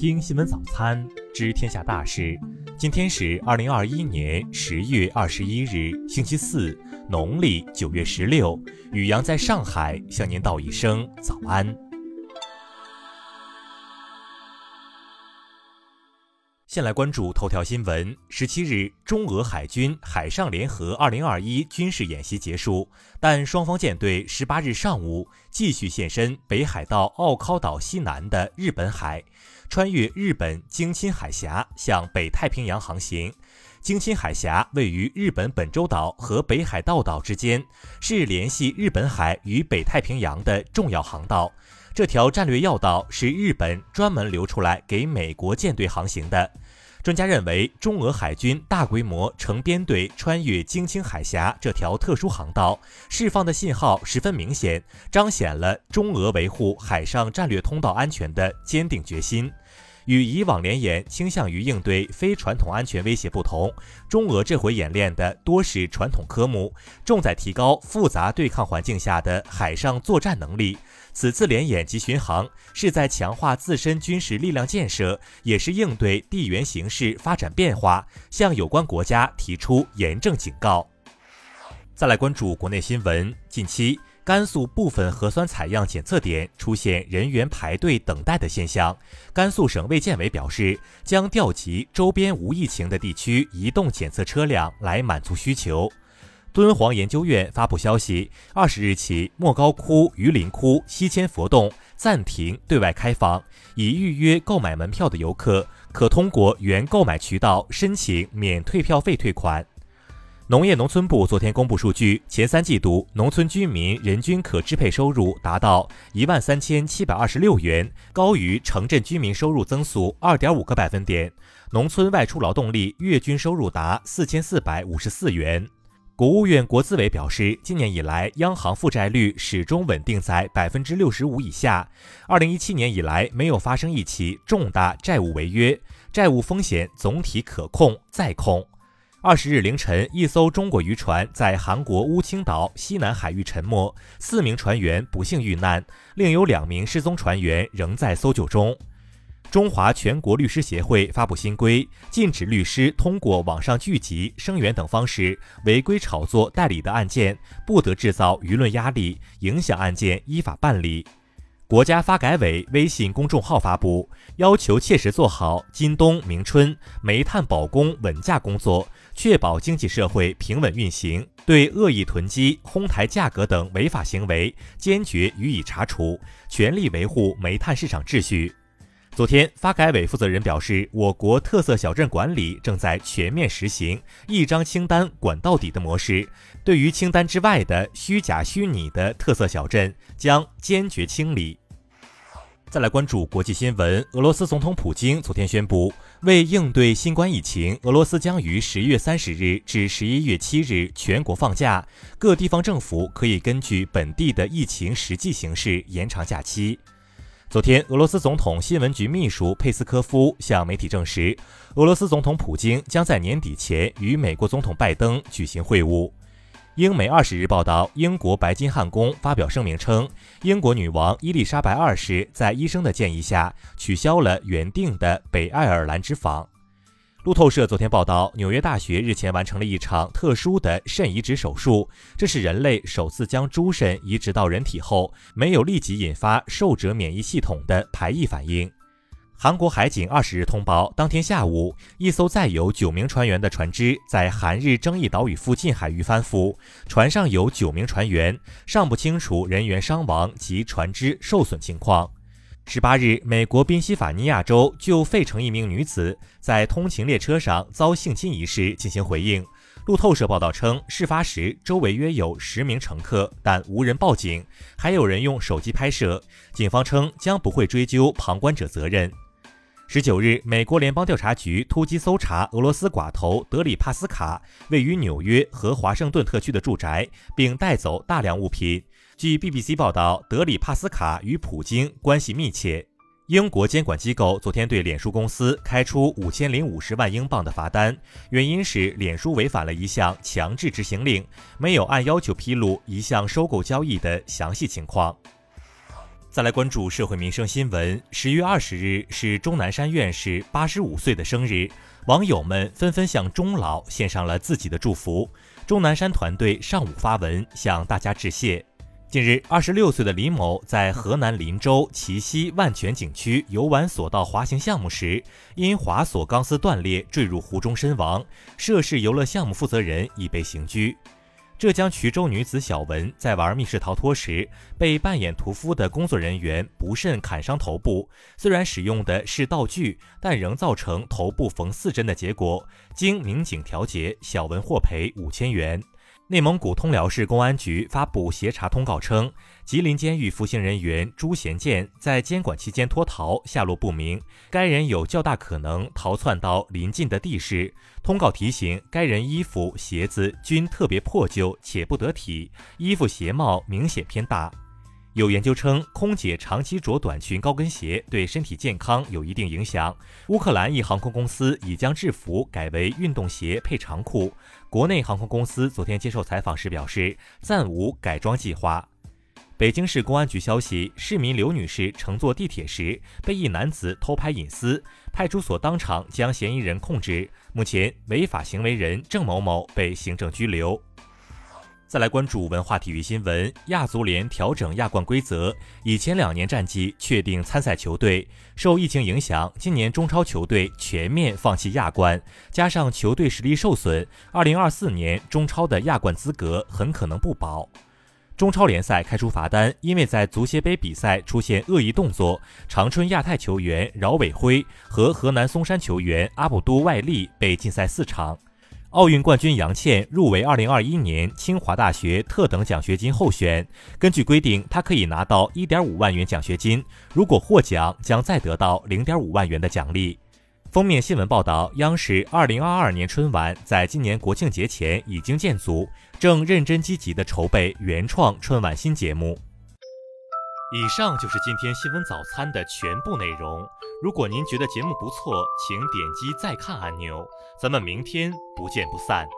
听新闻早餐，知天下大事。今天是二零二一年十月二十一日，星期四，农历九月十六。宇阳在上海向您道一声早安。先来关注头条新闻。十七日，中俄海军海上联合二零二一军事演习结束，但双方舰队十八日上午继续现身北海道奥尻岛西南的日本海，穿越日本京亲海峡向北太平洋航行。京亲海峡位于日本本州岛和北海道岛之间，是联系日本海与北太平洋的重要航道。这条战略要道是日本专门留出来给美国舰队航行的。专家认为，中俄海军大规模成编队穿越京青海峡这条特殊航道，释放的信号十分明显，彰显了中俄维护海上战略通道安全的坚定决心。与以往联演倾向于应对非传统安全威胁不同，中俄这回演练的多是传统科目，重在提高复杂对抗环境下的海上作战能力。此次联演及巡航是在强化自身军事力量建设，也是应对地缘形势发展变化，向有关国家提出严正警告。再来关注国内新闻，近期。甘肃部分核酸采样检测点出现人员排队等待的现象，甘肃省卫健委表示，将调集周边无疫情的地区移动检测车辆来满足需求。敦煌研究院发布消息，二十日起，莫高窟、榆林窟、西千佛洞暂停对外开放，已预约购买门票的游客可通过原购买渠道申请免退票费退款。农业农村部昨天公布数据，前三季度农村居民人均可支配收入达到一万三千七百二十六元，高于城镇居民收入增速二点五个百分点。农村外出劳动力月均收入达四千四百五十四元。国务院国资委表示，今年以来，央行负债率始终稳定在百分之六十五以下。二零一七年以来，没有发生一起重大债务违约，债务风险总体可控在控。二十日凌晨，一艘中国渔船在韩国乌青岛西南海域沉没，四名船员不幸遇难，另有两名失踪船员仍在搜救中。中华全国律师协会发布新规，禁止律师通过网上聚集、声援等方式违规炒作代理的案件，不得制造舆论压力，影响案件依法办理。国家发改委微信公众号发布，要求切实做好今冬明春煤炭保供稳价工作。确保经济社会平稳运行，对恶意囤积、哄抬价格等违法行为坚决予以查处，全力维护煤炭市场秩序。昨天，发改委负责人表示，我国特色小镇管理正在全面实行一张清单管到底的模式，对于清单之外的虚假虚拟的特色小镇，将坚决清理。再来关注国际新闻。俄罗斯总统普京昨天宣布，为应对新冠疫情，俄罗斯将于十月三十日至十一月七日全国放假，各地方政府可以根据本地的疫情实际形势延长假期。昨天，俄罗斯总统新闻局秘书佩斯科夫向媒体证实，俄罗斯总统普京将在年底前与美国总统拜登举行会晤。英媒二十日报道，英国白金汉宫发表声明称，英国女王伊丽莎白二世在医生的建议下取消了原定的北爱尔兰之访。路透社昨天报道，纽约大学日前完成了一场特殊的肾移植手术，这是人类首次将猪肾移植到人体后，没有立即引发受者免疫系统的排异反应。韩国海警二十日通报，当天下午，一艘载有九名船员的船只在韩日争议岛屿附近海域翻覆，船上有九名船员，尚不清楚人员伤亡及船只受损情况。十八日，美国宾夕法尼亚州就费城一名女子在通勤列车上遭性侵一事进行回应。路透社报道称，事发时周围约有十名乘客，但无人报警，还有人用手机拍摄。警方称将不会追究旁观者责任。十九日，美国联邦调查局突击搜查俄罗斯寡头德里帕斯卡位于纽约和华盛顿特区的住宅，并带走大量物品。据 BBC 报道，德里帕斯卡与普京关系密切。英国监管机构昨天对脸书公司开出五千零五十万英镑的罚单，原因是脸书违反了一项强制执行令，没有按要求披露一项收购交易的详细情况。再来关注社会民生新闻。十月二十日是钟南山院士八十五岁的生日，网友们纷纷向钟老献上了自己的祝福。钟南山团队上午发文向大家致谢。近日，二十六岁的李某在河南林州祁溪万泉景区游玩索道滑行项目时，因滑索钢丝断裂坠入湖中身亡，涉事游乐项目负责人已被刑拘。浙江衢州女子小文在玩密室逃脱时，被扮演屠夫的工作人员不慎砍伤头部。虽然使用的是道具，但仍造成头部缝四针的结果。经民警调解，小文获赔五千元。内蒙古通辽市公安局发布协查通告称，吉林监狱服刑人员朱贤建在监管期间脱逃，下落不明。该人有较大可能逃窜到邻近的地市。通告提醒，该人衣服、鞋子均特别破旧且不得体，衣服鞋帽明显偏大。有研究称，空姐长期着短裙、高跟鞋对身体健康有一定影响。乌克兰一航空公司已将制服改为运动鞋配长裤。国内航空公司昨天接受采访时表示，暂无改装计划。北京市公安局消息，市民刘女士乘坐地铁时被一男子偷拍隐私，派出所当场将嫌疑人控制。目前，违法行为人郑某某被行政拘留。再来关注文化体育新闻，亚足联调整亚冠规则，以前两年战绩确定参赛球队。受疫情影响，今年中超球队全面放弃亚冠，加上球队实力受损，二零二四年中超的亚冠资格很可能不保。中超联赛开出罚单，因为在足协杯比赛出现恶意动作，长春亚泰球员饶伟辉和河南嵩山球员阿卜杜外力被禁赛四场。奥运冠军杨倩入围2021年清华大学特等奖学金候选。根据规定，她可以拿到1.5万元奖学金，如果获奖，将再得到0.5万元的奖励。封面新闻报道，央视2022年春晚在今年国庆节前已经建组，正认真积极地筹备原创春晚新节目。以上就是今天新闻早餐的全部内容。如果您觉得节目不错，请点击再看按钮。咱们明天不见不散。